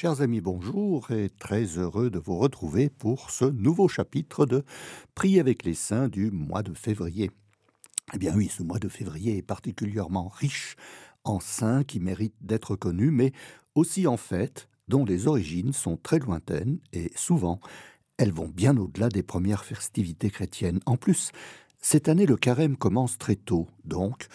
Chers amis, bonjour et très heureux de vous retrouver pour ce nouveau chapitre de Prier avec les saints du mois de février. Eh bien oui, ce mois de février est particulièrement riche en saints qui méritent d'être connus, mais aussi en fêtes dont les origines sont très lointaines et souvent elles vont bien au-delà des premières festivités chrétiennes. En plus, cette année le carême commence très tôt, donc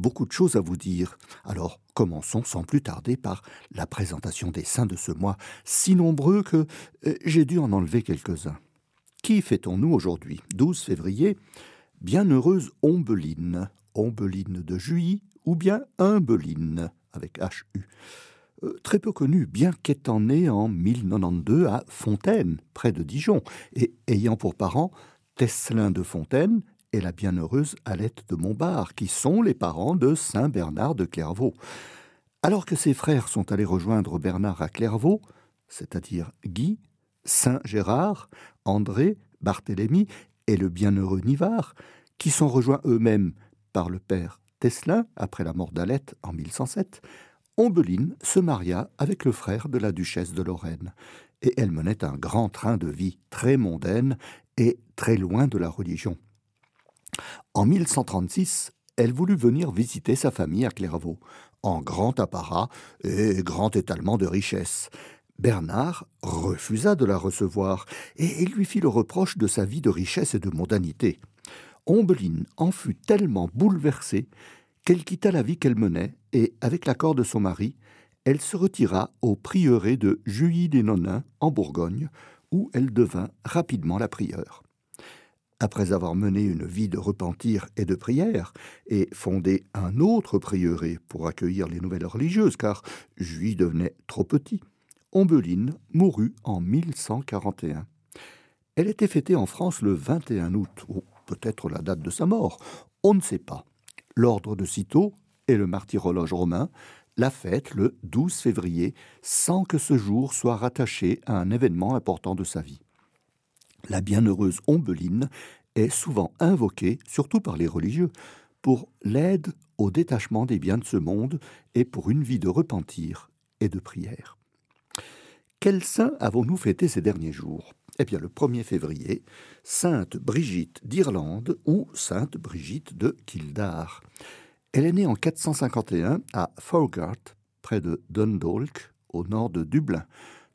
beaucoup de choses à vous dire. Alors commençons sans plus tarder par la présentation des saints de ce mois, si nombreux que euh, j'ai dû en enlever quelques-uns. Qui fêtons-nous aujourd'hui 12 février? Bienheureuse Ombeline, Ombeline de Juilly ou bien Humbeline avec HU. Euh, très peu connue, bien qu'étant née en 1092 à Fontaine, près de Dijon, et ayant pour parents Tesselin de Fontaine et la bienheureuse Alette de Montbard, qui sont les parents de Saint Bernard de Clairvaux. Alors que ses frères sont allés rejoindre Bernard à Clairvaux, c'est-à-dire Guy, Saint Gérard, André, Barthélemy et le bienheureux Nivard, qui sont rejoints eux-mêmes par le père Teslin après la mort d'Alette en 1107, Ombeline se maria avec le frère de la duchesse de Lorraine, et elle menait un grand train de vie très mondaine et très loin de la religion. En 1136, elle voulut venir visiter sa famille à Clairvaux, en grand apparat et grand étalement de richesse. Bernard refusa de la recevoir, et lui fit le reproche de sa vie de richesse et de mondanité. Ombeline en fut tellement bouleversée qu'elle quitta la vie qu'elle menait, et, avec l'accord de son mari, elle se retira au prieuré de Juilly des Nonins, en Bourgogne, où elle devint rapidement la prieure après avoir mené une vie de repentir et de prière, et fondé un autre prieuré pour accueillir les nouvelles religieuses, car Juilly devenait trop petit, Ombeline mourut en 1141. Elle était fêtée en France le 21 août, ou peut-être la date de sa mort, on ne sait pas. L'ordre de Cîteaux et le martyrologe romain la fête le 12 février, sans que ce jour soit rattaché à un événement important de sa vie. La bienheureuse Ombeline est souvent invoquée, surtout par les religieux, pour l'aide au détachement des biens de ce monde et pour une vie de repentir et de prière. Quel saint avons-nous fêté ces derniers jours? Eh bien, le 1er février, Sainte Brigitte d'Irlande ou Sainte Brigitte de Kildare. Elle est née en 451 à Forgart, près de Dundalk, au nord de Dublin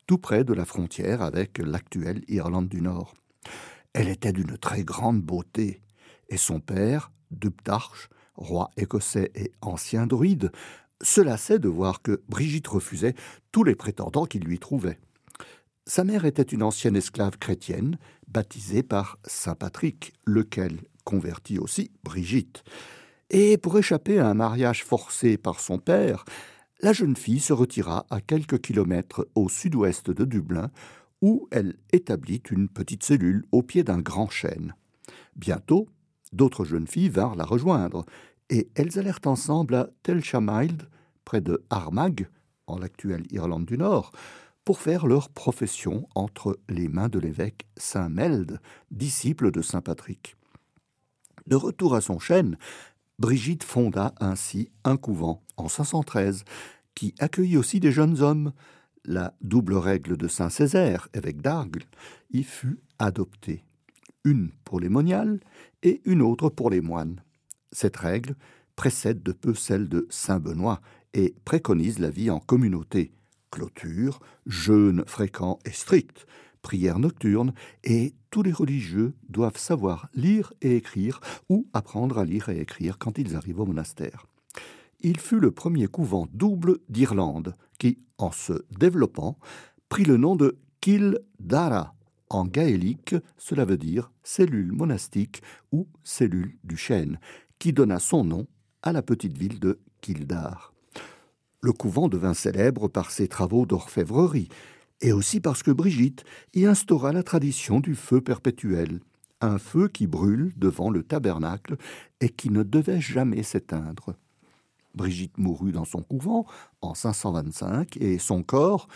tout près de la frontière avec l'actuelle Irlande du Nord. Elle était d'une très grande beauté, et son père, Dubtarch, roi écossais et ancien druide, se lassait de voir que Brigitte refusait tous les prétendants qu'il lui trouvait. Sa mère était une ancienne esclave chrétienne, baptisée par Saint Patrick, lequel convertit aussi Brigitte. Et pour échapper à un mariage forcé par son père, la jeune fille se retira à quelques kilomètres au sud-ouest de Dublin, où elle établit une petite cellule au pied d'un grand chêne. Bientôt, d'autres jeunes filles vinrent la rejoindre, et elles allèrent ensemble à Telshamild, près de Armagh, en l'actuelle Irlande du Nord, pour faire leur profession entre les mains de l'évêque Saint Meld, disciple de Saint Patrick. De retour à son chêne, Brigitte fonda ainsi un couvent en 513 qui accueillit aussi des jeunes hommes. La double règle de Saint Césaire, évêque d'Argle, y fut adoptée, une pour les moniales et une autre pour les moines. Cette règle précède de peu celle de Saint Benoît et préconise la vie en communauté, clôture, jeûne fréquent et strict, prière nocturne, et tous les religieux doivent savoir lire et écrire ou apprendre à lire et écrire quand ils arrivent au monastère. Il fut le premier couvent double d'Irlande qui, en se développant, prit le nom de Kildara. En gaélique, cela veut dire cellule monastique ou cellule du chêne, qui donna son nom à la petite ville de Kildare. Le couvent devint célèbre par ses travaux d'orfèvrerie, et aussi parce que Brigitte y instaura la tradition du feu perpétuel, un feu qui brûle devant le tabernacle et qui ne devait jamais s'éteindre. Brigitte mourut dans son couvent en 525 et son corps,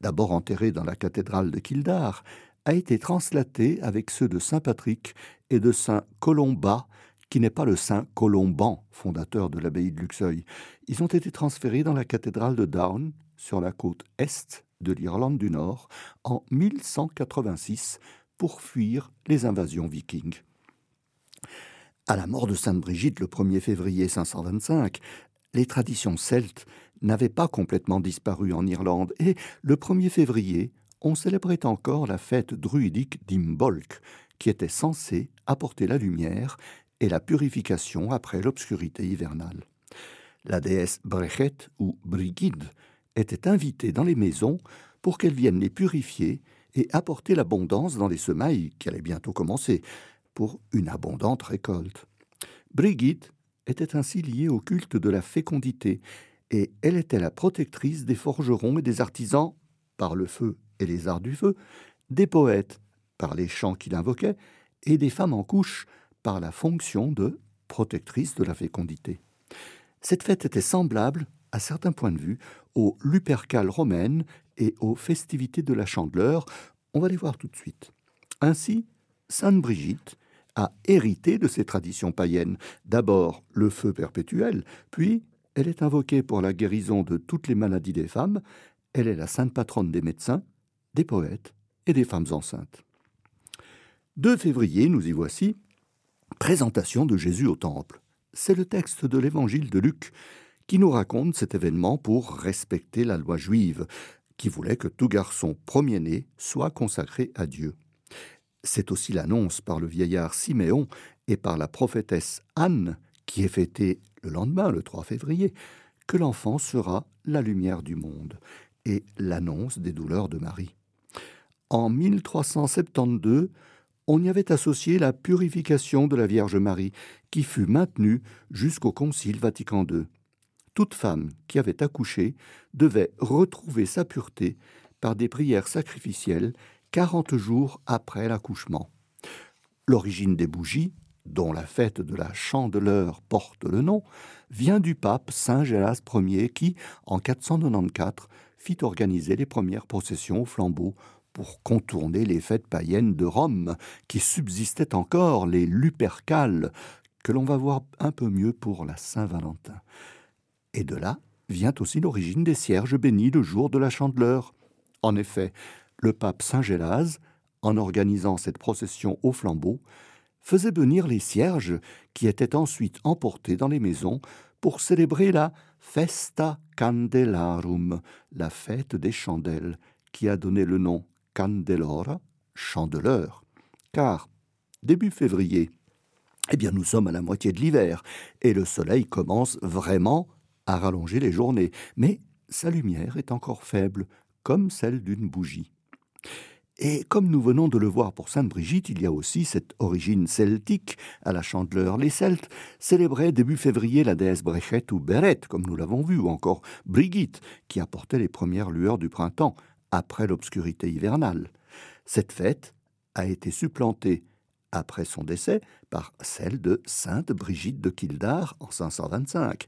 d'abord enterré dans la cathédrale de Kildare, a été translaté avec ceux de Saint Patrick et de Saint Colomba, qui n'est pas le Saint Colomban, fondateur de l'abbaye de Luxeuil. Ils ont été transférés dans la cathédrale de Down, sur la côte est de l'Irlande du Nord en 1186 pour fuir les invasions vikings. À la mort de Sainte Brigitte le 1er février 525, les traditions celtes n'avaient pas complètement disparu en Irlande et le 1er février, on célébrait encore la fête druidique d'Imbolc, qui était censée apporter la lumière et la purification après l'obscurité hivernale. La déesse Brechet ou Brigid était invitée dans les maisons pour qu'elle vienne les purifier et apporter l'abondance dans les semailles qui allaient bientôt commencer, pour une abondante récolte. Brigitte était ainsi liée au culte de la fécondité, et elle était la protectrice des forgerons et des artisans par le feu et les arts du feu, des poètes par les chants qu'il invoquait, et des femmes en couche par la fonction de protectrice de la fécondité. Cette fête était semblable, à certains points de vue, aux Lupercales romaines et aux festivités de la Chandeleur. On va les voir tout de suite. Ainsi, Sainte Brigitte a hérité de ces traditions païennes. D'abord le feu perpétuel, puis elle est invoquée pour la guérison de toutes les maladies des femmes. Elle est la sainte patronne des médecins, des poètes et des femmes enceintes. 2 février, nous y voici, présentation de Jésus au Temple. C'est le texte de l'évangile de Luc qui nous raconte cet événement pour respecter la loi juive, qui voulait que tout garçon premier-né soit consacré à Dieu. C'est aussi l'annonce par le vieillard Siméon et par la prophétesse Anne, qui est fêtée le lendemain, le 3 février, que l'enfant sera la lumière du monde, et l'annonce des douleurs de Marie. En 1372, on y avait associé la purification de la Vierge Marie, qui fut maintenue jusqu'au Concile Vatican II. Toute femme qui avait accouché devait retrouver sa pureté par des prières sacrificielles 40 jours après l'accouchement. L'origine des bougies, dont la fête de la chandeleur porte le nom, vient du pape Saint Gélas Ier qui, en 494, fit organiser les premières processions au flambeau pour contourner les fêtes païennes de Rome, qui subsistaient encore, les Lupercales, que l'on va voir un peu mieux pour la Saint-Valentin. Et de là vient aussi l'origine des cierges bénis le jour de la chandeleur. En effet, le pape Saint Gélase, en organisant cette procession au flambeau, faisait venir les cierges qui étaient ensuite emportés dans les maisons pour célébrer la Festa Candelarum, la fête des chandelles, qui a donné le nom Candelora, chandeleur. Car, début février, eh bien nous sommes à la moitié de l'hiver, et le soleil commence vraiment à rallonger les journées, mais sa lumière est encore faible, comme celle d'une bougie. Et comme nous venons de le voir pour Sainte Brigitte, il y a aussi cette origine celtique à la chandeleur. Les Celtes célébraient début février la déesse Brechet ou Beret, comme nous l'avons vu, ou encore Brigitte, qui apportait les premières lueurs du printemps, après l'obscurité hivernale. Cette fête a été supplantée, après son décès, par celle de Sainte Brigitte de Kildare en 525.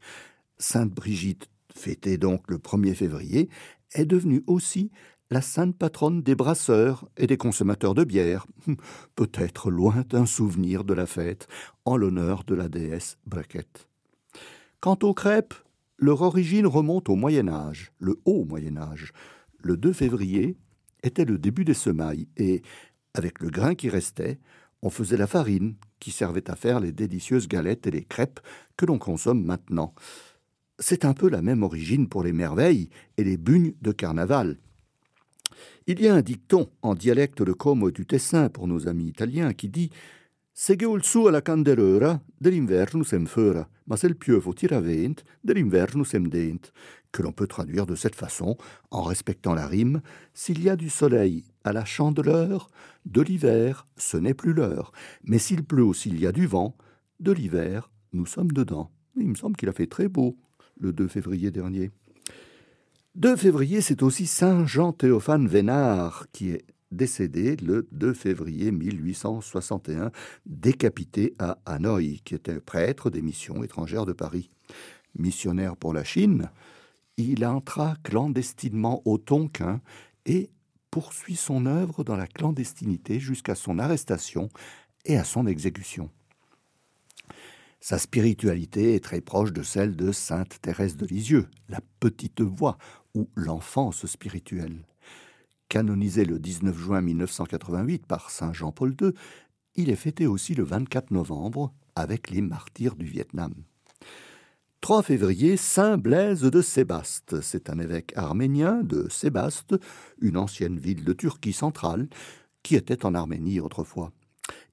Sainte Brigitte, fêtée donc le 1er février, est devenue aussi la sainte patronne des brasseurs et des consommateurs de bière, peut-être lointain souvenir de la fête en l'honneur de la déesse Braquette. Quant aux crêpes, leur origine remonte au Moyen Âge, le haut Moyen Âge. Le 2 février était le début des semailles et, avec le grain qui restait, on faisait la farine qui servait à faire les délicieuses galettes et les crêpes que l'on consomme maintenant. C'est un peu la même origine pour les merveilles et les bugnes de carnaval. Il y a un dicton en dialecte de Como du Tessin pour nos amis italiens qui dit Segueu su alla candelera, dell'inverno sem fera, ma se il piovo tira vent, dell'inverno sem dent, que l'on peut traduire de cette façon, en respectant la rime, s'il y a du soleil à la chandeleur, de l'hiver, ce n'est plus l'heure, mais s'il pleut ou s'il y a du vent, de l'hiver, nous sommes dedans. Il me semble qu'il a fait très beau le 2 février dernier. 2 février, c'est aussi Saint Jean Théophane Vénard qui est décédé le 2 février 1861, décapité à Hanoï, qui était prêtre des missions étrangères de Paris. Missionnaire pour la Chine, il entra clandestinement au Tonkin et poursuit son œuvre dans la clandestinité jusqu'à son arrestation et à son exécution. Sa spiritualité est très proche de celle de sainte Thérèse de Lisieux, la petite voix l'enfance spirituelle. Canonisé le 19 juin 1988 par Saint Jean-Paul II, il est fêté aussi le 24 novembre avec les martyrs du Vietnam. 3 février, Saint Blaise de Sébaste. C'est un évêque arménien de Sébaste, une ancienne ville de Turquie centrale, qui était en Arménie autrefois.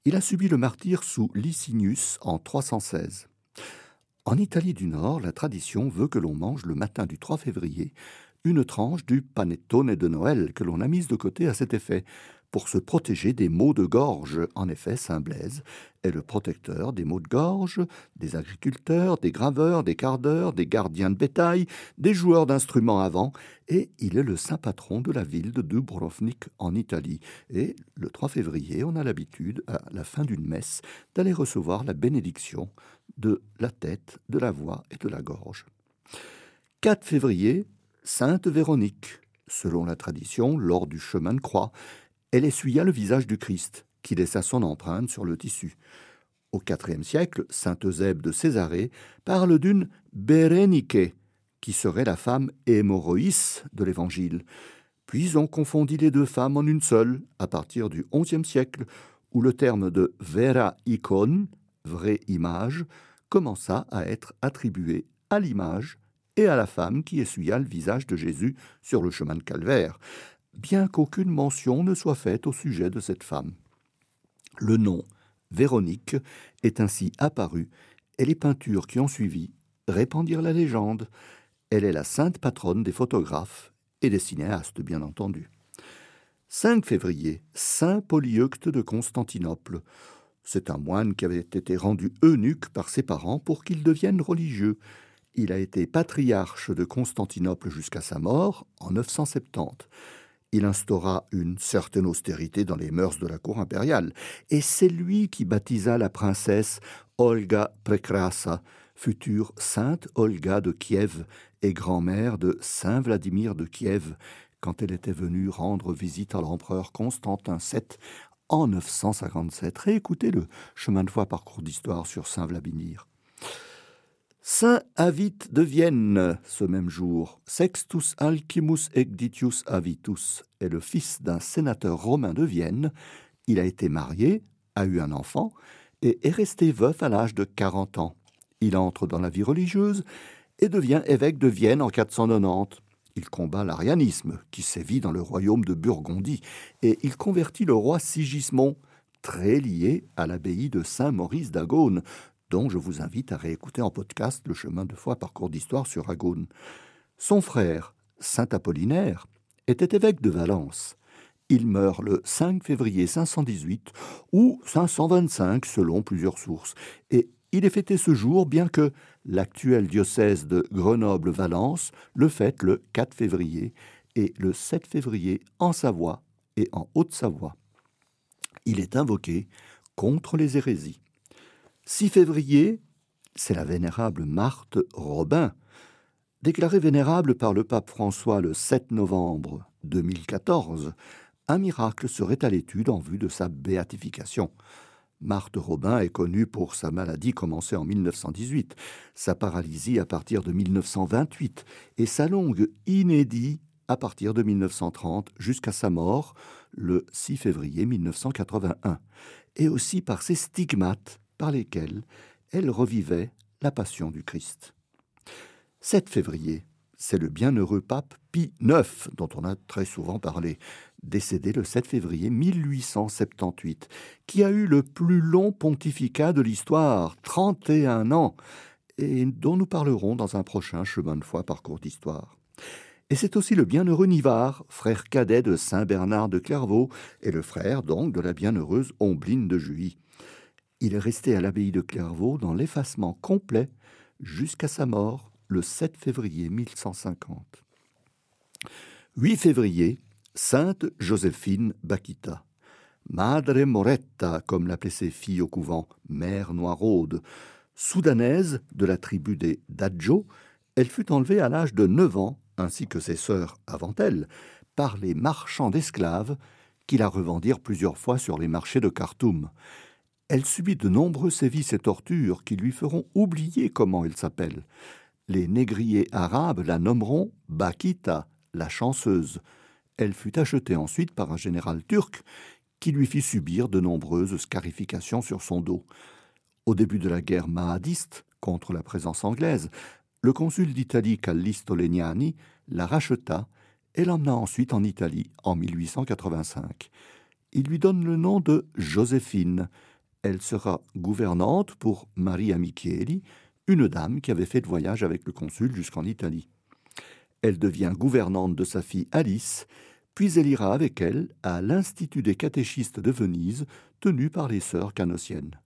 Il a subi le martyr sous Licinius en 316. En Italie du Nord, la tradition veut que l'on mange le matin du 3 février une tranche du panettone de Noël que l'on a mise de côté à cet effet, pour se protéger des maux de gorge. En effet, Saint Blaise est le protecteur des maux de gorge, des agriculteurs, des graveurs, des cardeurs, des gardiens de bétail, des joueurs d'instruments avant, et il est le saint patron de la ville de Dubrovnik en Italie. Et le 3 février, on a l'habitude, à la fin d'une messe, d'aller recevoir la bénédiction de la tête, de la voix et de la gorge. 4 février, Sainte Véronique. Selon la tradition, lors du chemin de croix, elle essuya le visage du Christ, qui laissa son empreinte sur le tissu. Au IVe siècle, saint Eusèbe de Césarée parle d'une Bérénique, qui serait la femme hémorroïs de l'Évangile. Puis on confondit les deux femmes en une seule, à partir du XIe siècle, où le terme de vera icon, vraie image, commença à être attribué à l'image et à la femme qui essuya le visage de Jésus sur le chemin de Calvaire, bien qu'aucune mention ne soit faite au sujet de cette femme. Le nom Véronique est ainsi apparu, et les peintures qui ont suivi répandirent la légende. Elle est la sainte patronne des photographes et des cinéastes, bien entendu. 5 février, Saint Polyeucte de Constantinople. C'est un moine qui avait été rendu eunuque par ses parents pour qu'il devienne religieux. Il a été patriarche de Constantinople jusqu'à sa mort en 970. Il instaura une certaine austérité dans les mœurs de la cour impériale, et c'est lui qui baptisa la princesse Olga Prekrasa, future sainte Olga de Kiev et grand-mère de Saint Vladimir de Kiev, quand elle était venue rendre visite à l'empereur Constantin VII en 957. Réécoutez le chemin de foi parcours d'histoire sur Saint Vladimir. Saint Avit de Vienne, ce même jour, Sextus Alcimus Egditius Avitus est le fils d'un sénateur romain de Vienne. Il a été marié, a eu un enfant et est resté veuf à l'âge de 40 ans. Il entre dans la vie religieuse et devient évêque de Vienne en 490. Il combat l'arianisme qui sévit dans le royaume de Burgondie et il convertit le roi Sigismond, très lié à l'abbaye de Saint-Maurice d'Agone, dont je vous invite à réécouter en podcast le chemin de foi parcours d'histoire sur Agone. Son frère, Saint Apollinaire, était évêque de Valence. Il meurt le 5 février 518 ou 525 selon plusieurs sources, et il est fêté ce jour bien que l'actuel diocèse de Grenoble-Valence le fête le 4 février et le 7 février en Savoie et en Haute-Savoie. Il est invoqué contre les hérésies. 6 février, c'est la vénérable Marthe Robin, déclarée vénérable par le pape François le 7 novembre 2014. Un miracle serait à l'étude en vue de sa béatification. Marthe Robin est connue pour sa maladie commencée en 1918, sa paralysie à partir de 1928 et sa longue inédit à partir de 1930 jusqu'à sa mort le 6 février 1981, et aussi par ses stigmates par lesquels elle revivait la passion du Christ. 7 février, c'est le bienheureux pape Pie IX, dont on a très souvent parlé, décédé le 7 février 1878, qui a eu le plus long pontificat de l'histoire, 31 ans, et dont nous parlerons dans un prochain chemin de foi parcours d'histoire. Et c'est aussi le bienheureux Nivard, frère cadet de Saint Bernard de Clairvaux, et le frère donc de la bienheureuse Ombline de Juilly. Il est resté à l'abbaye de Clairvaux dans l'effacement complet jusqu'à sa mort le 7 février 1150. 8 février, Sainte Joséphine Bakita. Madre Moretta, comme l'appelaient ses filles au couvent, mère noiraude. Soudanaise de la tribu des Dadjo, elle fut enlevée à l'âge de 9 ans, ainsi que ses sœurs avant elle, par les marchands d'esclaves qui la revendirent plusieurs fois sur les marchés de Khartoum elle subit de nombreux sévices et tortures qui lui feront oublier comment elle s'appelle. Les négriers arabes la nommeront Bakita, la chanceuse. Elle fut achetée ensuite par un général turc qui lui fit subir de nombreuses scarifications sur son dos. Au début de la guerre mahadiste contre la présence anglaise, le consul d'Italie Callisto Legnani la racheta et l'emmena ensuite en Italie en 1885. Il lui donne le nom de Joséphine. Elle sera gouvernante pour Maria Micheli, une dame qui avait fait le voyage avec le consul jusqu'en Italie. Elle devient gouvernante de sa fille Alice, puis elle ira avec elle à l'Institut des catéchistes de Venise, tenu par les sœurs canossiennes.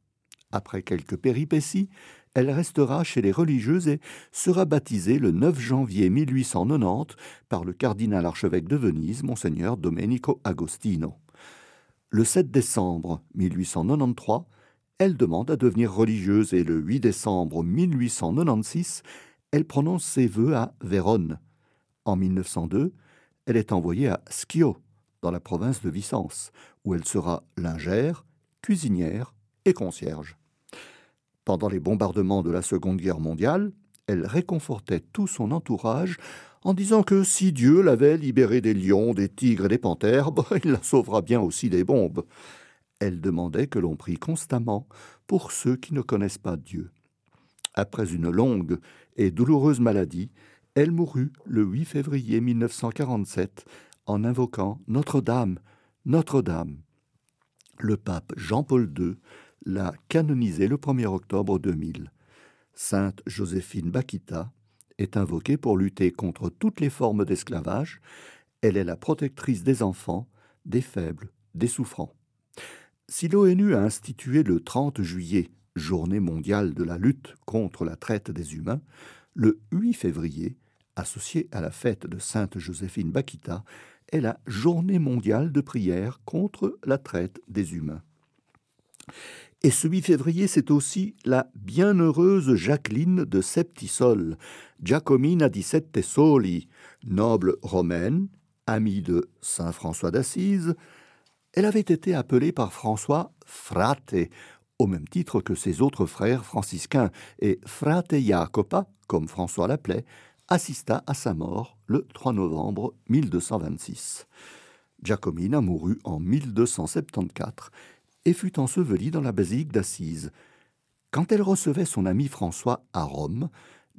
Après quelques péripéties, elle restera chez les religieuses et sera baptisée le 9 janvier 1890 par le cardinal archevêque de Venise, monseigneur Domenico Agostino. Le 7 décembre 1893, elle demande à devenir religieuse et le 8 décembre 1896, elle prononce ses vœux à Vérone. En 1902, elle est envoyée à Schio, dans la province de Vicence, où elle sera lingère, cuisinière et concierge. Pendant les bombardements de la Seconde Guerre mondiale, elle réconfortait tout son entourage en disant que si Dieu l'avait libérée des lions, des tigres et des panthères, il la sauvera bien aussi des bombes elle demandait que l'on prie constamment pour ceux qui ne connaissent pas Dieu. Après une longue et douloureuse maladie, elle mourut le 8 février 1947 en invoquant Notre-Dame, Notre-Dame. Le pape Jean-Paul II l'a canonisée le 1er octobre 2000. Sainte Joséphine Bakita est invoquée pour lutter contre toutes les formes d'esclavage. Elle est la protectrice des enfants, des faibles, des souffrants. Si l'ONU a institué le 30 juillet Journée mondiale de la lutte contre la traite des humains, le 8 février, associé à la fête de Sainte Joséphine Bakita, est la Journée mondiale de prière contre la traite des humains. Et ce 8 février, c'est aussi la bienheureuse Jacqueline de Septisol, Giacomina di Sette Soli, noble romaine, amie de saint François d'Assise, elle avait été appelée par François Frate, au même titre que ses autres frères franciscains, et Frate Jacopa, comme François l'appelait, assista à sa mort le 3 novembre 1226. Giacomina mourut en 1274 et fut ensevelie dans la basilique d'Assise. Quand elle recevait son ami François à Rome,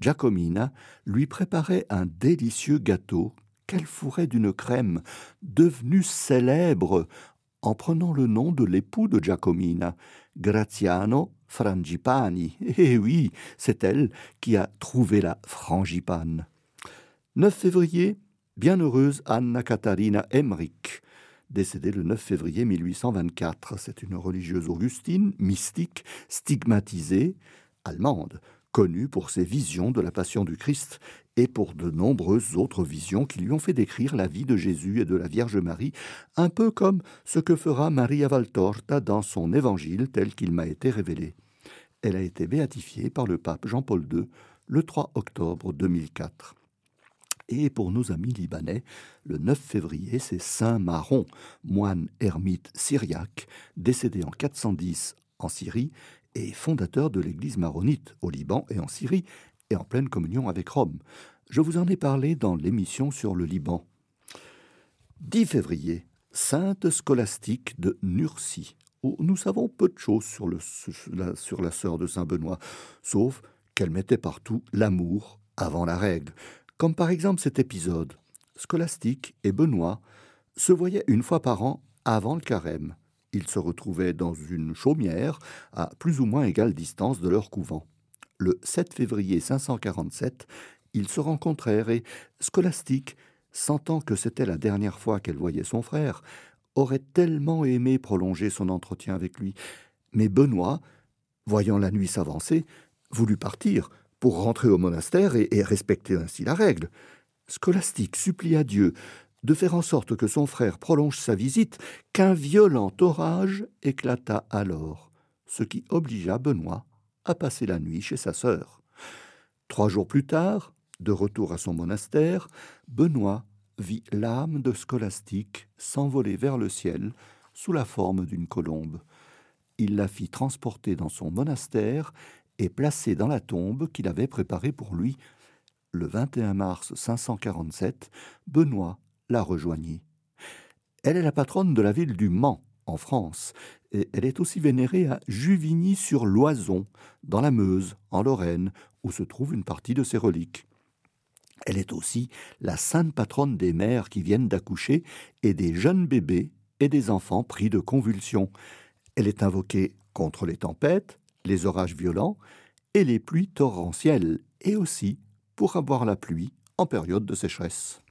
Giacomina lui préparait un délicieux gâteau qu'elle fourrait d'une crème devenue célèbre en prenant le nom de l'époux de Giacomina, Graziano Frangipani. Eh oui, c'est elle qui a trouvé la frangipane. 9 février, bienheureuse Anna Katharina Emmerich, décédée le 9 février 1824. C'est une religieuse augustine, mystique, stigmatisée, allemande, connue pour ses visions de la passion du Christ et pour de nombreuses autres visions qui lui ont fait décrire la vie de Jésus et de la Vierge Marie, un peu comme ce que fera Maria Valtorta dans son évangile tel qu'il m'a été révélé. Elle a été béatifiée par le pape Jean-Paul II le 3 octobre 2004. Et pour nos amis libanais, le 9 février, c'est Saint Maron, moine ermite syriaque, décédé en 410 en Syrie et fondateur de l'église maronite au Liban et en Syrie, et en pleine communion avec Rome. Je vous en ai parlé dans l'émission sur le Liban. 10 février, Sainte Scolastique de Nursie, nous savons peu de choses sur, sur la sœur de Saint Benoît, sauf qu'elle mettait partout l'amour avant la règle, comme par exemple cet épisode. Scolastique et Benoît se voyaient une fois par an avant le carême. Ils se retrouvaient dans une chaumière à plus ou moins égale distance de leur couvent. Le 7 février 547, ils se rencontrèrent et Scolastique, sentant que c'était la dernière fois qu'elle voyait son frère, aurait tellement aimé prolonger son entretien avec lui. Mais Benoît, voyant la nuit s'avancer, voulut partir pour rentrer au monastère et, respecter ainsi la règle. Scolastique supplia Dieu de faire en sorte que son frère prolonge sa visite, qu'un violent orage éclata alors, ce qui obligea Benoît à passer la nuit chez sa sœur. Trois jours plus tard, de retour à son monastère, Benoît vit l'âme de scolastique s'envoler vers le ciel sous la forme d'une colombe. Il la fit transporter dans son monastère et placer dans la tombe qu'il avait préparée pour lui. Le 21 mars 547, Benoît la rejoignit Elle est la patronne de la ville du Mans, en France, et elle est aussi vénérée à Juvigny-sur-Loison, dans la Meuse, en Lorraine, où se trouve une partie de ses reliques. Elle est aussi la sainte patronne des mères qui viennent d'accoucher et des jeunes bébés et des enfants pris de convulsions. Elle est invoquée contre les tempêtes, les orages violents et les pluies torrentielles, et aussi pour avoir la pluie en période de sécheresse.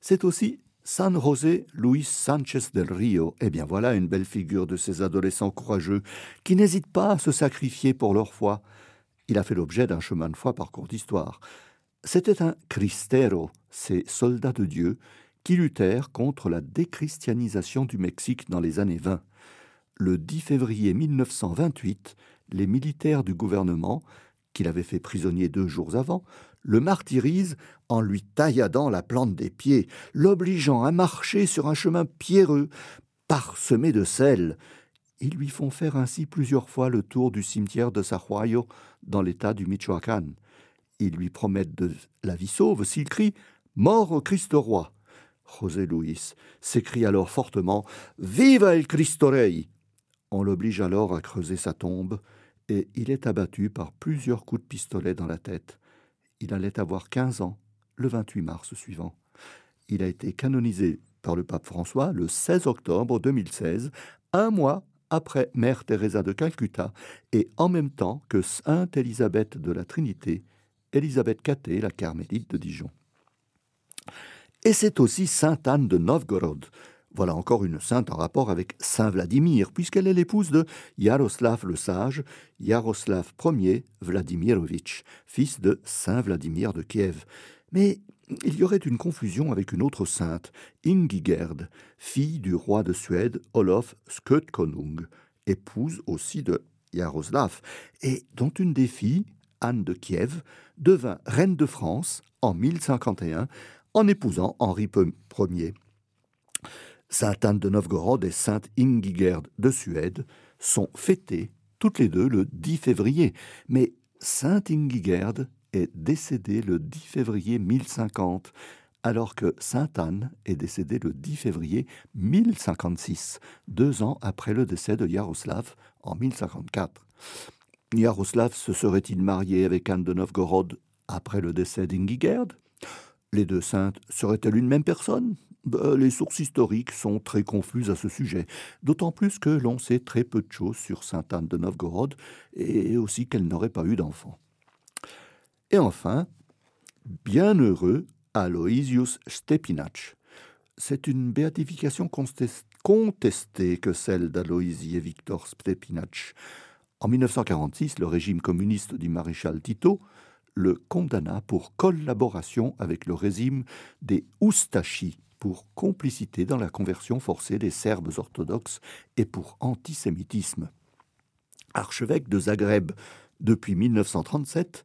C'est aussi San José Luis Sanchez del Rio. Eh bien voilà une belle figure de ces adolescents courageux qui n'hésitent pas à se sacrifier pour leur foi. Il a fait l'objet d'un chemin de foi par cours d'histoire. C'était un cristero, ces soldats de Dieu, qui luttèrent contre la déchristianisation du Mexique dans les années 20. Le 10 février 1928, les militaires du gouvernement, qu'il avait fait prisonnier deux jours avant, le martyrisent en lui tailladant la plante des pieds, l'obligeant à marcher sur un chemin pierreux, parsemé de sel. Ils lui font faire ainsi plusieurs fois le tour du cimetière de Sahuayo, dans l'état du Michoacán. Ils lui promettent de la vie sauve s'il crie Mort au Christ roi. José Luis s'écrie alors fortement Viva el Cristo Rey On l'oblige alors à creuser sa tombe, et il est abattu par plusieurs coups de pistolet dans la tête. Il allait avoir quinze ans le 28 mars suivant. Il a été canonisé par le pape François le 16 octobre 2016, un mois après Mère Teresa de Calcutta et en même temps que Sainte Élisabeth de la Trinité, Élisabeth Caté, la carmélite de Dijon. Et c'est aussi Sainte Anne de Novgorod. Voilà encore une sainte en rapport avec Saint Vladimir, puisqu'elle est l'épouse de Yaroslav le Sage, Yaroslav Ier Vladimirovitch, fils de Saint Vladimir de Kiev. Mais il y aurait une confusion avec une autre sainte, Ingigerd, fille du roi de Suède Olof Skötkonung, épouse aussi de Yaroslav, et dont une des filles, Anne de Kiev, devint reine de France en 1051 en épousant Henri Ier. Sainte Anne de Novgorod et Sainte Ingigerd de Suède sont fêtées toutes les deux le 10 février, mais Sainte Ingigerd est décédée le 10 février 1050, alors que Sainte Anne est décédée le 10 février 1056, deux ans après le décès de Yaroslav en 1054. Yaroslav se serait-il marié avec Anne de Novgorod après le décès d'Ingigerd? Les deux saintes seraient-elles une même personne? Bah, Les sources historiques sont très confuses à ce sujet, d'autant plus que l'on sait très peu de choses sur Sainte Anne de Novgorod et aussi qu'elle n'aurait pas eu d'enfant. Et enfin, bienheureux Aloysius Stepinac. C'est une béatification contestée que celle d'Aloysie et Victor Stepinac. En 1946, le régime communiste du maréchal Tito le condamna pour collaboration avec le régime des Oustachis, pour complicité dans la conversion forcée des Serbes orthodoxes et pour antisémitisme. Archevêque de Zagreb depuis 1937,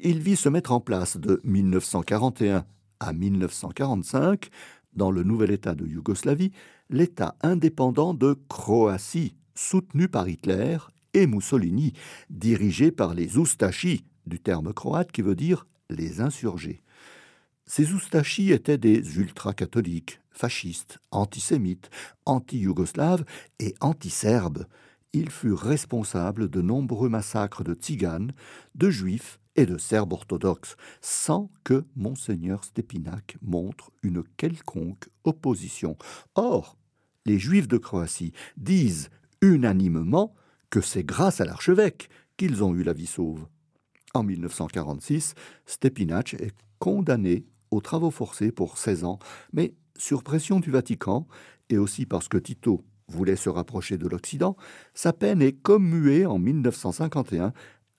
il vit se mettre en place de 1941 à 1945, dans le nouvel État de Yougoslavie, l'État indépendant de Croatie, soutenu par Hitler et Mussolini, dirigé par les Oustachis, du terme croate qui veut dire les insurgés. Ces Oustachis étaient des ultra-catholiques, fascistes, antisémites, anti-yougoslaves et anti-serbes. Ils furent responsables de nombreux massacres de tziganes, de juifs et de Serbes orthodoxes, sans que monseigneur Stepinac montre une quelconque opposition. Or, les Juifs de Croatie disent unanimement que c'est grâce à l'archevêque qu'ils ont eu la vie sauve. En 1946, Stepinac est condamné aux travaux forcés pour 16 ans, mais sur pression du Vatican, et aussi parce que Tito voulait se rapprocher de l'Occident, sa peine est commuée en 1951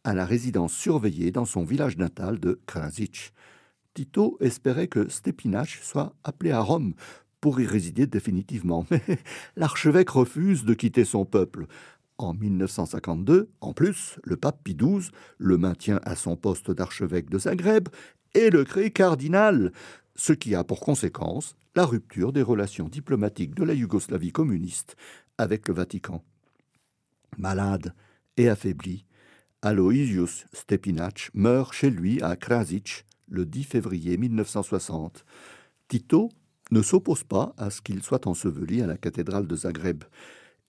à la résidence surveillée dans son village natal de Krasic. Tito espérait que Stepinac soit appelé à Rome pour y résider définitivement, mais l'archevêque refuse de quitter son peuple. En 1952, en plus, le pape Pie XII le maintient à son poste d'archevêque de Zagreb et le crée cardinal, ce qui a pour conséquence la rupture des relations diplomatiques de la Yougoslavie communiste avec le Vatican. Malade et affaibli, Aloysius Stepinac meurt chez lui à Krasic le 10 février 1960. Tito ne s'oppose pas à ce qu'il soit enseveli à la cathédrale de Zagreb.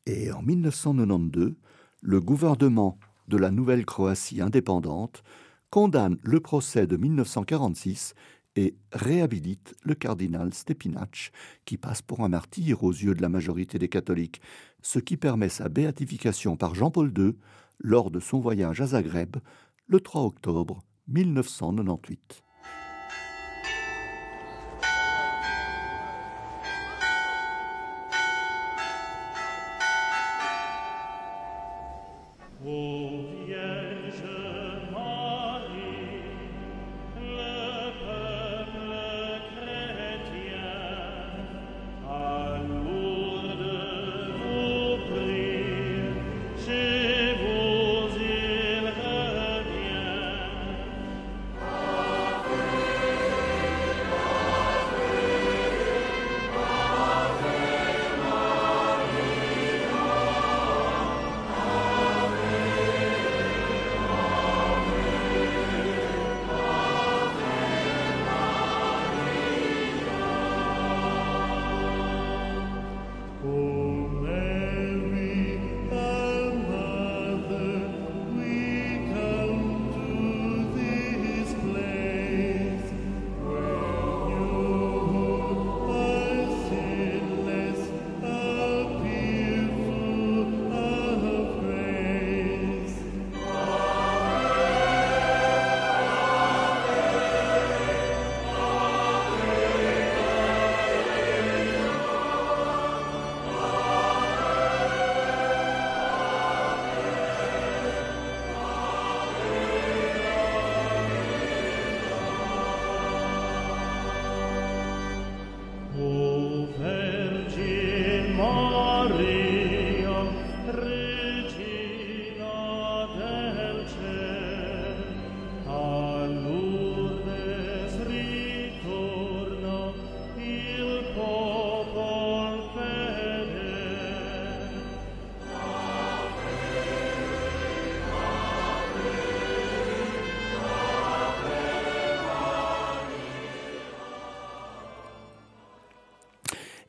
Et en 1992, le gouvernement de la Nouvelle-Croatie indépendante condamne le procès de 1946 et réhabilite le cardinal Stepinac, qui passe pour un martyr aux yeux de la majorité des catholiques, ce qui permet sa béatification par Jean-Paul II lors de son voyage à Zagreb le 3 octobre 1998.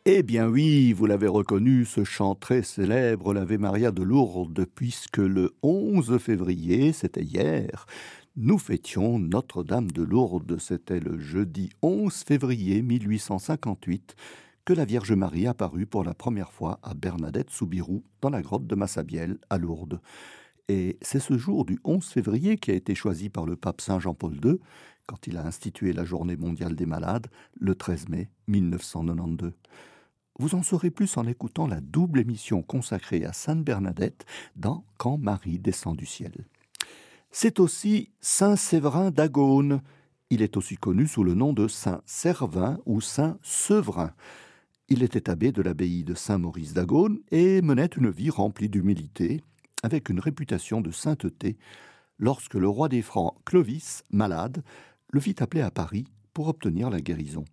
Eh bien oui, vous l'avez reconnu, ce chant très célèbre, l'Ave Maria de Lourdes, puisque le 11 février, c'était hier, nous fêtions Notre-Dame de Lourdes. C'était le jeudi 11 février 1858 que la Vierge Marie apparut pour la première fois à Bernadette Soubirou, dans la grotte de Massabielle, à Lourdes. Et c'est ce jour du 11 février qui a été choisi par le pape Saint Jean-Paul II quand il a institué la Journée mondiale des malades le 13 mai 1992. Vous en saurez plus en écoutant la double émission consacrée à Sainte Bernadette dans Quand Marie descend du ciel. C'est aussi Saint Séverin d'Agone. Il est aussi connu sous le nom de Saint Servin ou Saint Sevrin. Il était abbé de l'abbaye de Saint-Maurice d'Agone et menait une vie remplie d'humilité, avec une réputation de sainteté, lorsque le roi des Francs, Clovis, malade, le fit appeler à Paris pour obtenir la guérison.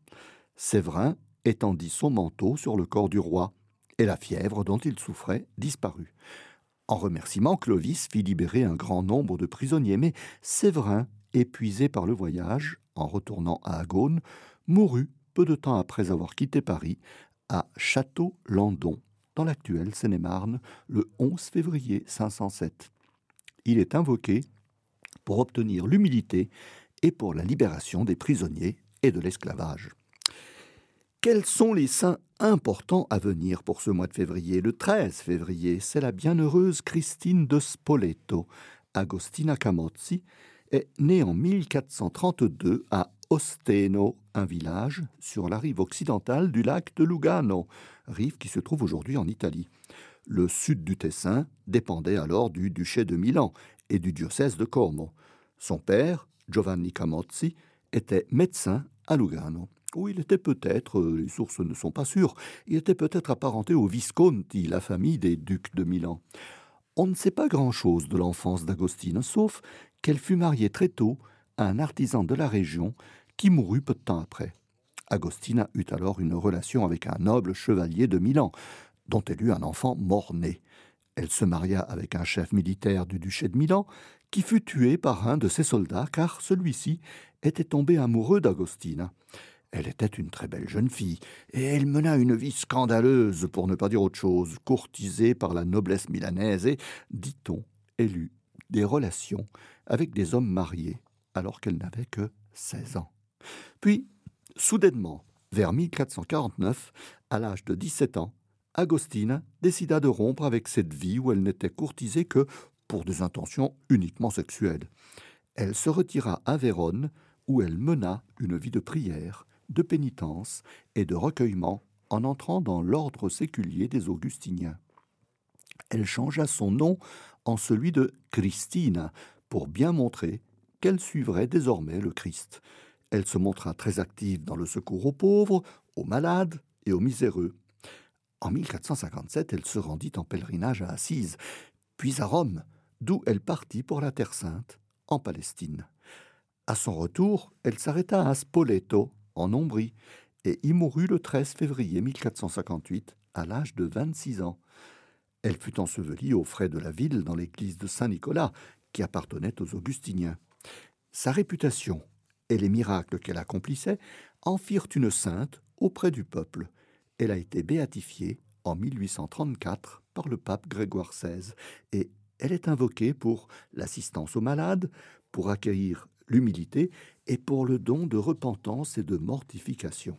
Séverin étendit son manteau sur le corps du roi, et la fièvre dont il souffrait disparut. En remerciement, Clovis fit libérer un grand nombre de prisonniers, mais Séverin, épuisé par le voyage, en retournant à Agone, mourut peu de temps après avoir quitté Paris, à Château-Landon, dans l'actuelle Seine-et-Marne, le 11 février 507. Il est invoqué pour obtenir l'humilité et pour la libération des prisonniers et de l'esclavage. Quels sont les saints importants à venir pour ce mois de février? Le 13 février, c'est la bienheureuse Christine de Spoleto. Agostina Camozzi est née en 1432 à Osteno, un village sur la rive occidentale du lac de Lugano, rive qui se trouve aujourd'hui en Italie. Le sud du Tessin dépendait alors du duché de Milan et du diocèse de Como. Son père, Giovanni Camozzi, était médecin à Lugano où il était peut-être, euh, les sources ne sont pas sûres, il était peut-être apparenté aux Visconti, la famille des ducs de Milan. On ne sait pas grand-chose de l'enfance d'Agostine, sauf qu'elle fut mariée très tôt à un artisan de la région qui mourut peu de temps après. Agostina eut alors une relation avec un noble chevalier de Milan, dont elle eut un enfant mort-né. Elle se maria avec un chef militaire du duché de Milan, qui fut tué par un de ses soldats, car celui-ci était tombé amoureux d'Agostina. Elle était une très belle jeune fille, et elle mena une vie scandaleuse, pour ne pas dire autre chose, courtisée par la noblesse milanaise, et, dit-on, elle eut des relations avec des hommes mariés, alors qu'elle n'avait que seize ans. Puis, soudainement, vers 1449, à l'âge de 17 ans, Agostine décida de rompre avec cette vie où elle n'était courtisée que pour des intentions uniquement sexuelles. Elle se retira à Vérone, où elle mena une vie de prière, de pénitence et de recueillement en entrant dans l'ordre séculier des Augustiniens. Elle changea son nom en celui de Christina pour bien montrer qu'elle suivrait désormais le Christ. Elle se montra très active dans le secours aux pauvres, aux malades et aux miséreux. En 1457, elle se rendit en pèlerinage à Assise, puis à Rome, d'où elle partit pour la Terre sainte, en Palestine. À son retour, elle s'arrêta à Spoleto, en Ombrie, et y mourut le 13 février 1458, à l'âge de 26 ans. Elle fut ensevelie aux frais de la ville dans l'église de Saint-Nicolas, qui appartenait aux Augustiniens. Sa réputation et les miracles qu'elle accomplissait en firent une sainte auprès du peuple, elle a été béatifiée en 1834 par le pape Grégoire XVI et elle est invoquée pour l'assistance aux malades, pour accueillir l'humilité et pour le don de repentance et de mortification.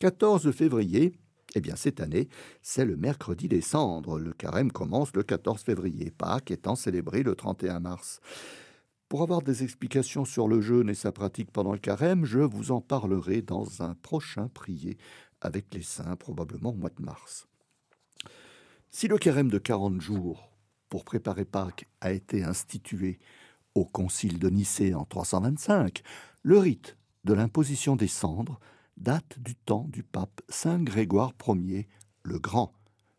14 février, eh bien cette année, c'est le mercredi des cendres. Le carême commence le 14 février, Pâques étant célébré le 31 mars. Pour avoir des explications sur le jeûne et sa pratique pendant le carême, je vous en parlerai dans un prochain prier avec les saints, probablement au mois de mars. Si le carême de 40 jours pour préparer Pâques a été institué au concile de Nicée en 325, le rite de l'imposition des cendres date du temps du pape Saint Grégoire Ier le Grand,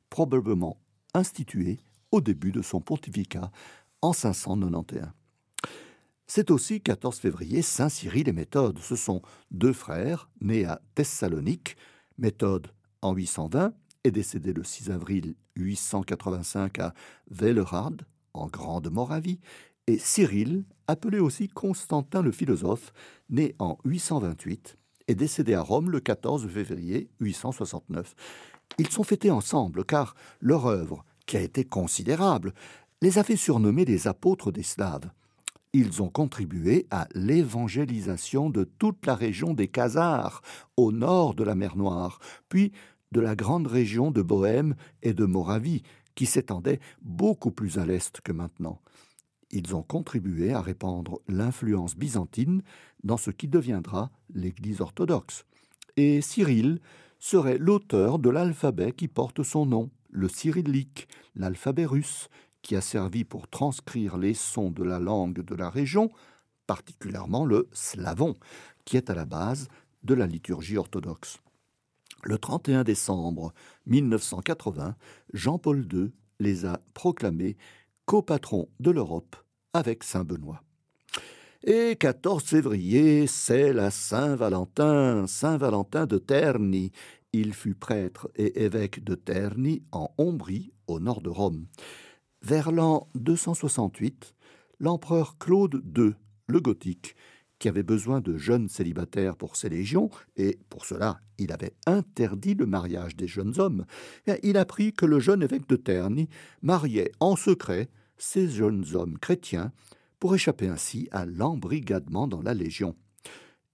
probablement institué au début de son pontificat en 591. C'est aussi 14 février Saint Cyril et Méthode. Ce sont deux frères nés à Thessalonique, Méthode en 820 est décédé le 6 avril 885 à Vellerad, en Grande Moravie, et Cyril, appelé aussi Constantin le philosophe, né en 828, est décédé à Rome le 14 février 869. Ils sont fêtés ensemble car leur œuvre, qui a été considérable, les a fait surnommer les apôtres des Slaves ils ont contribué à l'évangélisation de toute la région des Khazars, au nord de la mer Noire, puis de la grande région de Bohême et de Moravie, qui s'étendait beaucoup plus à l'est que maintenant. Ils ont contribué à répandre l'influence byzantine dans ce qui deviendra l'Église orthodoxe. Et Cyril serait l'auteur de l'alphabet qui porte son nom, le cyrillique, l'alphabet russe, qui a servi pour transcrire les sons de la langue de la région, particulièrement le slavon, qui est à la base de la liturgie orthodoxe. Le 31 décembre 1980, Jean-Paul II les a proclamés copatrons de l'Europe avec Saint Benoît. Et 14 février, c'est la Saint-Valentin, Saint-Valentin de Terni. Il fut prêtre et évêque de Terni en Ombrie, au nord de Rome. Vers l'an 268, l'empereur Claude II, le Gothique, qui avait besoin de jeunes célibataires pour ses légions, et pour cela il avait interdit le mariage des jeunes hommes, il apprit que le jeune évêque de Terni mariait en secret ces jeunes hommes chrétiens pour échapper ainsi à l'embrigadement dans la Légion.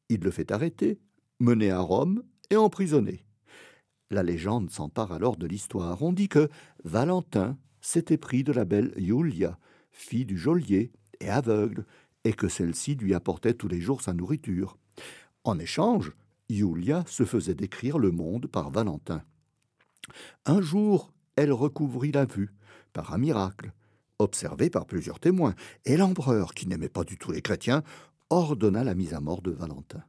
Il le fait arrêter, mener à Rome et emprisonner. La légende s'empare alors de l'histoire. On dit que Valentin, s'était pris de la belle Julia, fille du geôlier et aveugle, et que celle-ci lui apportait tous les jours sa nourriture. En échange, Julia se faisait décrire le monde par Valentin. Un jour, elle recouvrit la vue, par un miracle, observé par plusieurs témoins, et l'empereur, qui n'aimait pas du tout les chrétiens, ordonna la mise à mort de Valentin.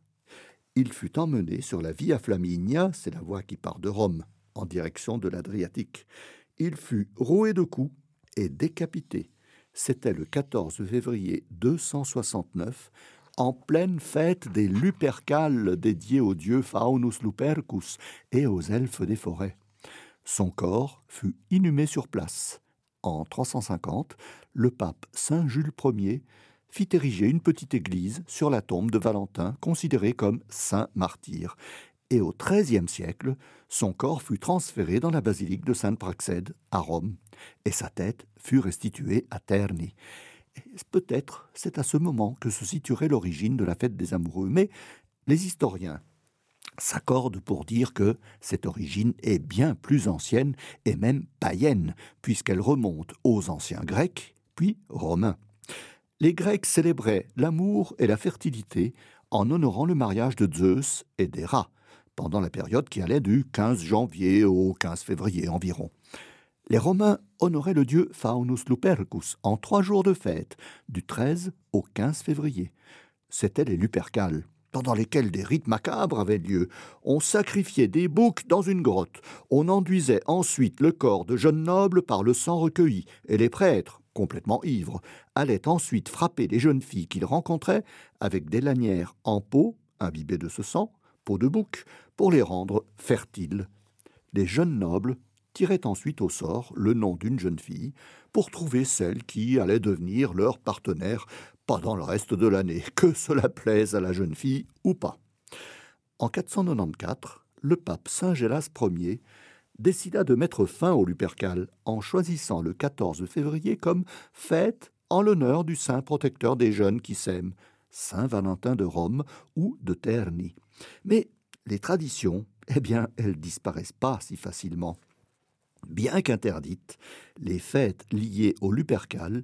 Il fut emmené sur la Via Flaminia, c'est la voie qui part de Rome, en direction de l'Adriatique il fut roué de coups et décapité. C'était le 14 février 269, en pleine fête des Lupercales dédiées au dieu Faunus Lupercus et aux elfes des forêts. Son corps fut inhumé sur place. En 350, le pape Saint Jules Ier fit ériger une petite église sur la tombe de Valentin, considéré comme saint martyr. Et au XIIIe siècle, son corps fut transféré dans la basilique de Sainte Praxède à Rome, et sa tête fut restituée à Terni. Peut-être c'est à ce moment que se situerait l'origine de la fête des amoureux, mais les historiens s'accordent pour dire que cette origine est bien plus ancienne et même païenne, puisqu'elle remonte aux anciens Grecs, puis Romains. Les Grecs célébraient l'amour et la fertilité en honorant le mariage de Zeus et d'Héra, pendant la période qui allait du 15 janvier au 15 février environ. Les Romains honoraient le dieu Faunus Lupercus en trois jours de fête, du 13 au 15 février. C'étaient les Lupercales, pendant lesquels des rites macabres avaient lieu. On sacrifiait des boucs dans une grotte. On enduisait ensuite le corps de jeunes nobles par le sang recueilli, et les prêtres, complètement ivres, allaient ensuite frapper les jeunes filles qu'ils rencontraient avec des lanières en peau, imbibées de ce sang, peau de bouc, pour les rendre fertiles. Les jeunes nobles tiraient ensuite au sort le nom d'une jeune fille pour trouver celle qui allait devenir leur partenaire pendant le reste de l'année, que cela plaise à la jeune fille ou pas. En 494, le pape Saint Gélas Ier décida de mettre fin au Lupercal en choisissant le 14 février comme fête en l'honneur du saint protecteur des jeunes qui s'aiment, Saint Valentin de Rome ou de Terni. Mais les traditions, eh bien, elles disparaissent pas si facilement. Bien qu'interdites, les fêtes liées au Lupercal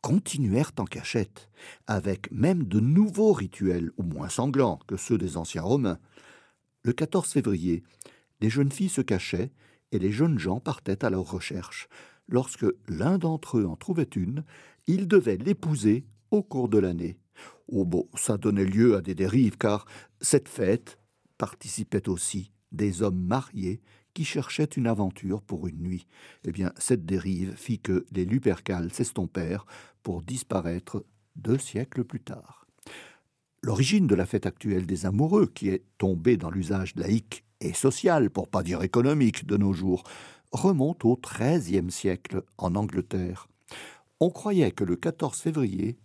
continuèrent en cachette, avec même de nouveaux rituels, moins sanglants que ceux des anciens Romains. Le 14 février, les jeunes filles se cachaient et les jeunes gens partaient à leur recherche. Lorsque l'un d'entre eux en trouvait une, il devait l'épouser au cours de l'année. Oh bon, ça donnait lieu à des dérives, car cette fête participait aussi des hommes mariés qui cherchaient une aventure pour une nuit. Eh bien, cette dérive fit que les Lupercales s'estompèrent pour disparaître deux siècles plus tard. L'origine de la fête actuelle des amoureux, qui est tombée dans l'usage laïque et social, pour pas dire économique, de nos jours, remonte au XIIIe siècle en Angleterre. On croyait que le 14 février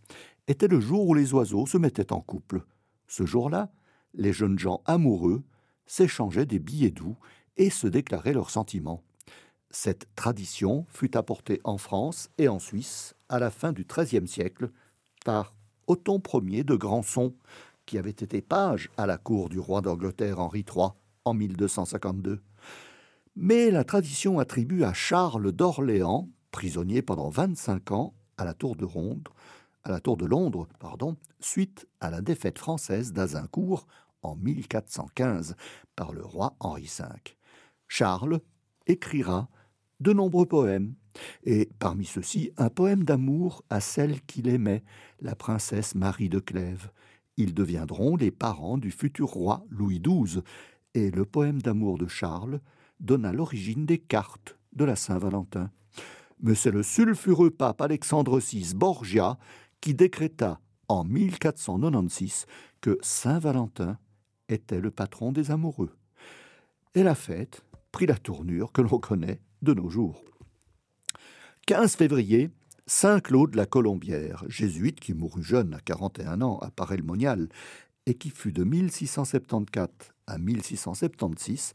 était le jour où les oiseaux se mettaient en couple. Ce jour-là, les jeunes gens amoureux s'échangeaient des billets doux et se déclaraient leurs sentiments. Cette tradition fut apportée en France et en Suisse à la fin du XIIIe siècle par Othon Ier de Grandson, qui avait été page à la cour du roi d'Angleterre Henri III en 1252. Mais la tradition attribue à Charles d'Orléans, prisonnier pendant 25 ans à la tour de Ronde, à la tour de Londres, pardon, suite à la défaite française d'Azincourt en 1415 par le roi Henri V. Charles écrira de nombreux poèmes, et parmi ceux-ci un poème d'amour à celle qu'il aimait, la princesse Marie de Clèves. Ils deviendront les parents du futur roi Louis XII, et le poème d'amour de Charles donna l'origine des cartes de la Saint-Valentin. Mais c'est le sulfureux pape Alexandre VI Borgia qui décréta en 1496 que Saint-Valentin était le patron des amoureux. Et la fête prit la tournure que l'on connaît de nos jours. 15 février, Saint Claude la Colombière, jésuite qui mourut jeune à 41 ans à Paray-le-Monial et qui fut de 1674 à 1676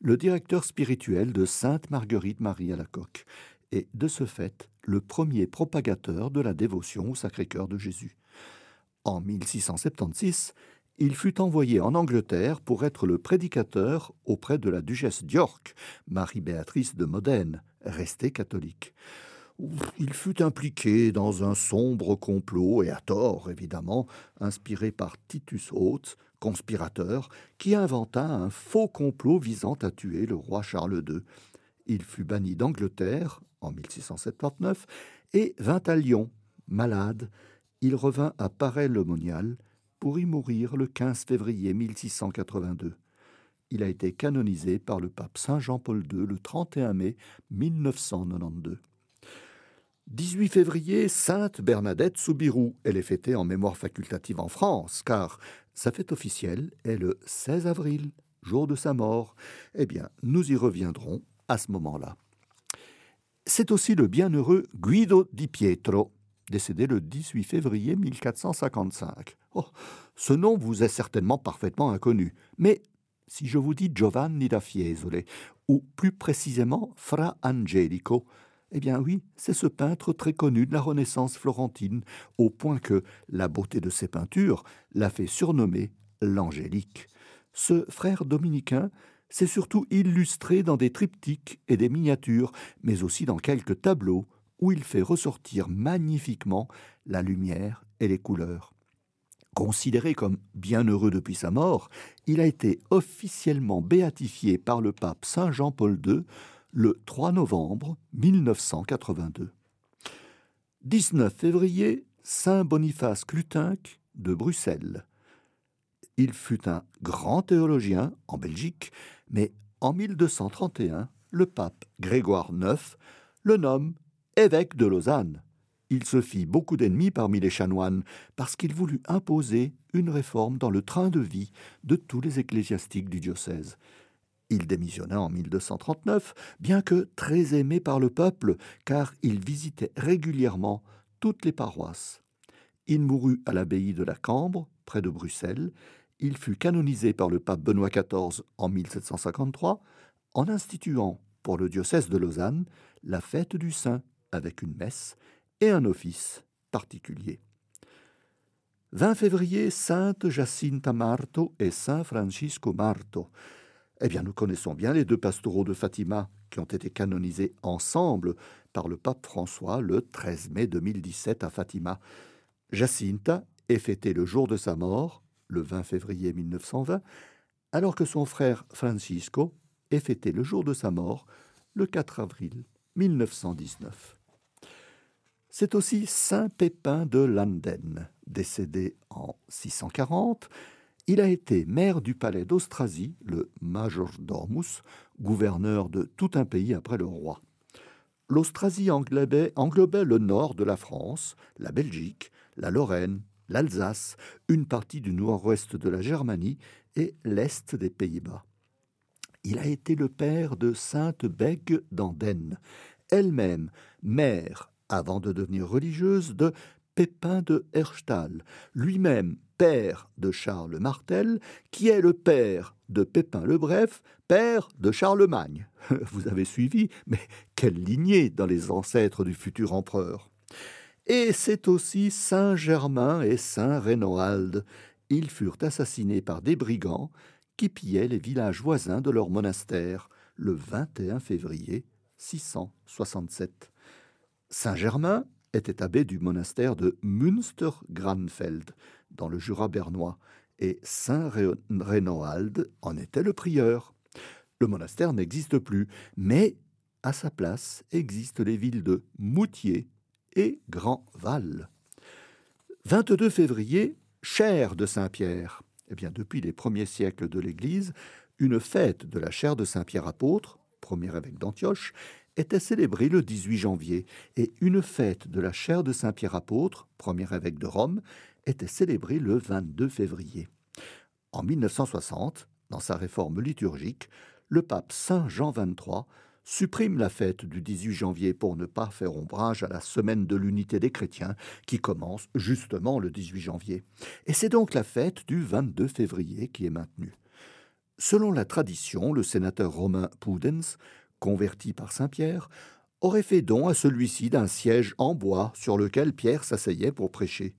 le directeur spirituel de Sainte Marguerite Marie à la Coque, et de ce fait le premier propagateur de la dévotion au Sacré-Cœur de Jésus. En 1676, il fut envoyé en Angleterre pour être le prédicateur auprès de la duchesse d'York, Marie-Béatrice de Modène, restée catholique. Il fut impliqué dans un sombre complot, et à tort évidemment, inspiré par Titus Oates, conspirateur, qui inventa un faux complot visant à tuer le roi Charles II. Il fut banni d'Angleterre en 1679 et vint à Lyon, malade. Il revint à Paray-le-Monial pour y mourir le 15 février 1682. Il a été canonisé par le pape Saint Jean-Paul II le 31 mai 1992. 18 février, Sainte Bernadette Soubirou. Elle est fêtée en mémoire facultative en France, car sa fête officielle est le 16 avril, jour de sa mort. Eh bien, nous y reviendrons à ce moment-là. C'est aussi le bienheureux Guido di Pietro, décédé le 18 février 1455. Oh, ce nom vous est certainement parfaitement inconnu, mais si je vous dis Giovanni da Fiesole, ou plus précisément Fra Angelico, eh bien oui, c'est ce peintre très connu de la Renaissance florentine, au point que la beauté de ses peintures l'a fait surnommer l'Angélique. Ce frère dominicain s'est surtout illustré dans des triptyques et des miniatures, mais aussi dans quelques tableaux où il fait ressortir magnifiquement la lumière et les couleurs. Considéré comme bienheureux depuis sa mort, il a été officiellement béatifié par le pape Saint Jean-Paul II le 3 novembre 1982. 19 février, Saint Boniface Clutinque de Bruxelles. Il fut un grand théologien en Belgique, mais en 1231, le pape Grégoire IX le nomme évêque de Lausanne. Il se fit beaucoup d'ennemis parmi les chanoines parce qu'il voulut imposer une réforme dans le train de vie de tous les ecclésiastiques du diocèse. Il démissionna en 1239, bien que très aimé par le peuple, car il visitait régulièrement toutes les paroisses. Il mourut à l'abbaye de la Cambre, près de Bruxelles. Il fut canonisé par le pape Benoît XIV en 1753, en instituant pour le diocèse de Lausanne la fête du Saint avec une messe et un office particulier. 20 février, Sainte Jacinta Marto et Saint Francisco Marto. Eh bien, nous connaissons bien les deux pastoraux de Fatima qui ont été canonisés ensemble par le pape François le 13 mai 2017 à Fatima. Jacinta est fêtée le jour de sa mort, le 20 février 1920, alors que son frère Francisco est fêté le jour de sa mort, le 4 avril 1919. C'est aussi Saint Pépin de Landen, décédé en 640, il a été maire du palais d'Austrasie, le majordomus, gouverneur de tout un pays après le roi. L'Austrasie englobait, englobait le nord de la France, la Belgique, la Lorraine, l'Alsace, une partie du nord-ouest de la Germanie et l'est des Pays-Bas. Il a été le père de Sainte Bègue d'Andenne, elle-même mère, avant de devenir religieuse, de Pépin de Herstal, lui-même père de Charles Martel, qui est le père de Pépin le Bref, père de Charlemagne. Vous avez suivi, mais quelle lignée dans les ancêtres du futur empereur. Et c'est aussi Saint Germain et Saint Rénoald. Ils furent assassinés par des brigands qui pillaient les villages voisins de leur monastère le 21 février 667. Saint Germain était abbé du monastère de Münster-Granfeld, dans le Jura bernois, et Saint Rénoald en était le prieur. Le monastère n'existe plus, mais à sa place existent les villes de Moutier et Grand-Val. 22 février, chair de Saint-Pierre. Eh bien, depuis les premiers siècles de l'Église, une fête de la chair de Saint-Pierre apôtre, premier évêque d'Antioche, était célébrée le 18 janvier, et une fête de la chair de Saint-Pierre apôtre, premier évêque de Rome, était célébrée le 22 février. En 1960, dans sa réforme liturgique, le pape Saint Jean XXIII supprime la fête du 18 janvier pour ne pas faire ombrage à la semaine de l'unité des chrétiens qui commence justement le 18 janvier. Et c'est donc la fête du 22 février qui est maintenue. Selon la tradition, le sénateur romain Pudens converti par Saint Pierre, aurait fait don à celui-ci d'un siège en bois sur lequel Pierre s'asseyait pour prêcher.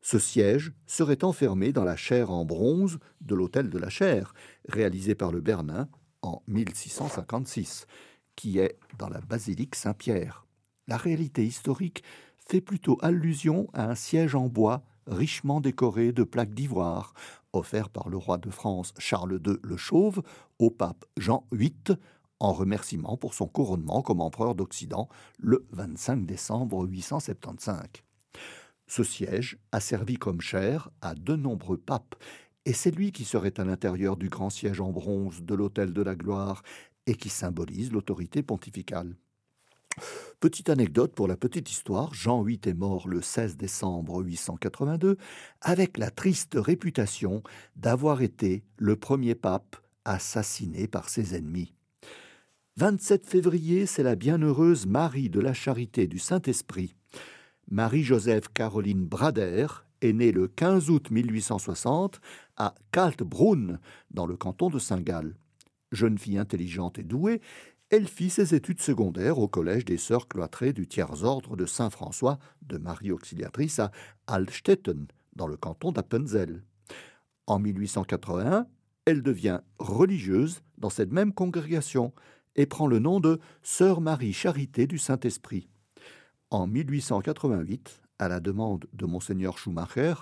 Ce siège serait enfermé dans la chaire en bronze de l'autel de la chaire, réalisé par le Bernin en 1656, qui est dans la basilique Saint-Pierre. La réalité historique fait plutôt allusion à un siège en bois richement décoré de plaques d'ivoire, offert par le roi de France Charles II le Chauve au pape Jean VIII en remerciement pour son couronnement comme empereur d'Occident le 25 décembre 875. Ce siège a servi comme chair à de nombreux papes, et c'est lui qui serait à l'intérieur du grand siège en bronze de l'Hôtel de la Gloire et qui symbolise l'autorité pontificale. Petite anecdote pour la petite histoire, Jean VIII est mort le 16 décembre 882 avec la triste réputation d'avoir été le premier pape assassiné par ses ennemis. 27 février, c'est la bienheureuse Marie de la Charité du Saint-Esprit. Marie-Joseph Caroline Brader est née le 15 août 1860 à Kaltbrunn, dans le canton de Saint-Gall. Jeune fille intelligente et douée, elle fit ses études secondaires au collège des sœurs cloîtrées du tiers-ordre de Saint-François de Marie Auxiliatrice à Altstetten, dans le canton d'Appenzell. En 1881, elle devient religieuse dans cette même congrégation et prend le nom de Sœur Marie Charité du Saint-Esprit. En 1888, à la demande de monseigneur Schumacher,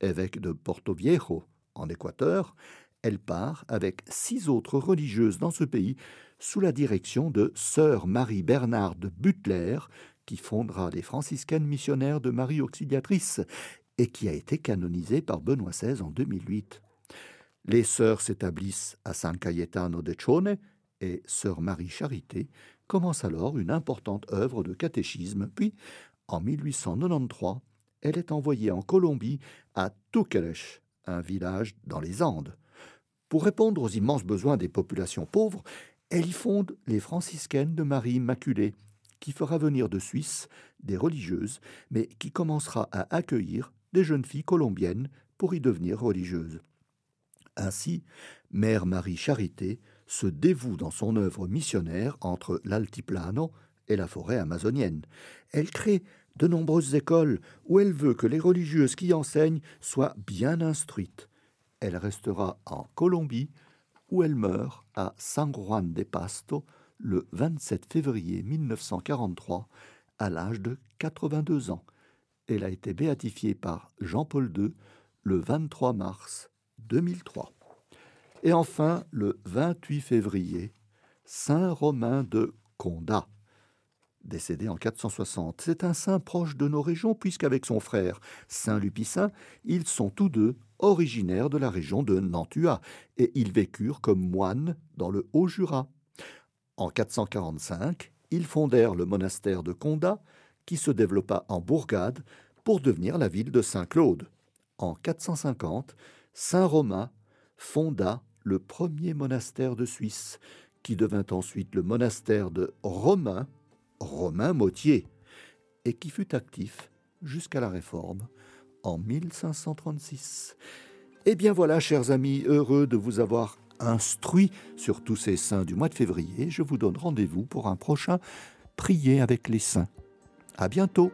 évêque de Porto Viejo, en Équateur, elle part avec six autres religieuses dans ce pays sous la direction de sœur Marie Bernarde Butler, qui fondera les franciscaines missionnaires de Marie Auxiliatrice et qui a été canonisée par Benoît XVI en 2008. Les sœurs s'établissent à San Cayetano de Chone et sœur Marie Charité commence alors une importante œuvre de catéchisme, puis, en 1893, elle est envoyée en Colombie à Tuqueresh, un village dans les Andes. Pour répondre aux immenses besoins des populations pauvres, elle y fonde les franciscaines de Marie Immaculée, qui fera venir de Suisse des religieuses, mais qui commencera à accueillir des jeunes filles colombiennes pour y devenir religieuses. Ainsi, Mère Marie Charité se dévoue dans son œuvre missionnaire entre l'altiplano et la forêt amazonienne. Elle crée de nombreuses écoles où elle veut que les religieuses qui enseignent soient bien instruites. Elle restera en Colombie où elle meurt à San Juan de Pasto le 27 février 1943 à l'âge de 82 ans. Elle a été béatifiée par Jean-Paul II le 23 mars 2003. Et enfin, le 28 février, Saint Romain de Condat, décédé en 460. C'est un saint proche de nos régions, puisqu'avec son frère Saint Lupicin, ils sont tous deux originaires de la région de Nantua, et ils vécurent comme moines dans le Haut-Jura. En 445, ils fondèrent le monastère de Condat, qui se développa en bourgade pour devenir la ville de Saint-Claude. En 450, Saint Romain fonda le premier monastère de Suisse, qui devint ensuite le monastère de Romain, Romain Mautier, et qui fut actif jusqu'à la Réforme en 1536. Eh bien voilà, chers amis, heureux de vous avoir instruit sur tous ces saints du mois de février. Je vous donne rendez-vous pour un prochain Prier avec les saints. À bientôt.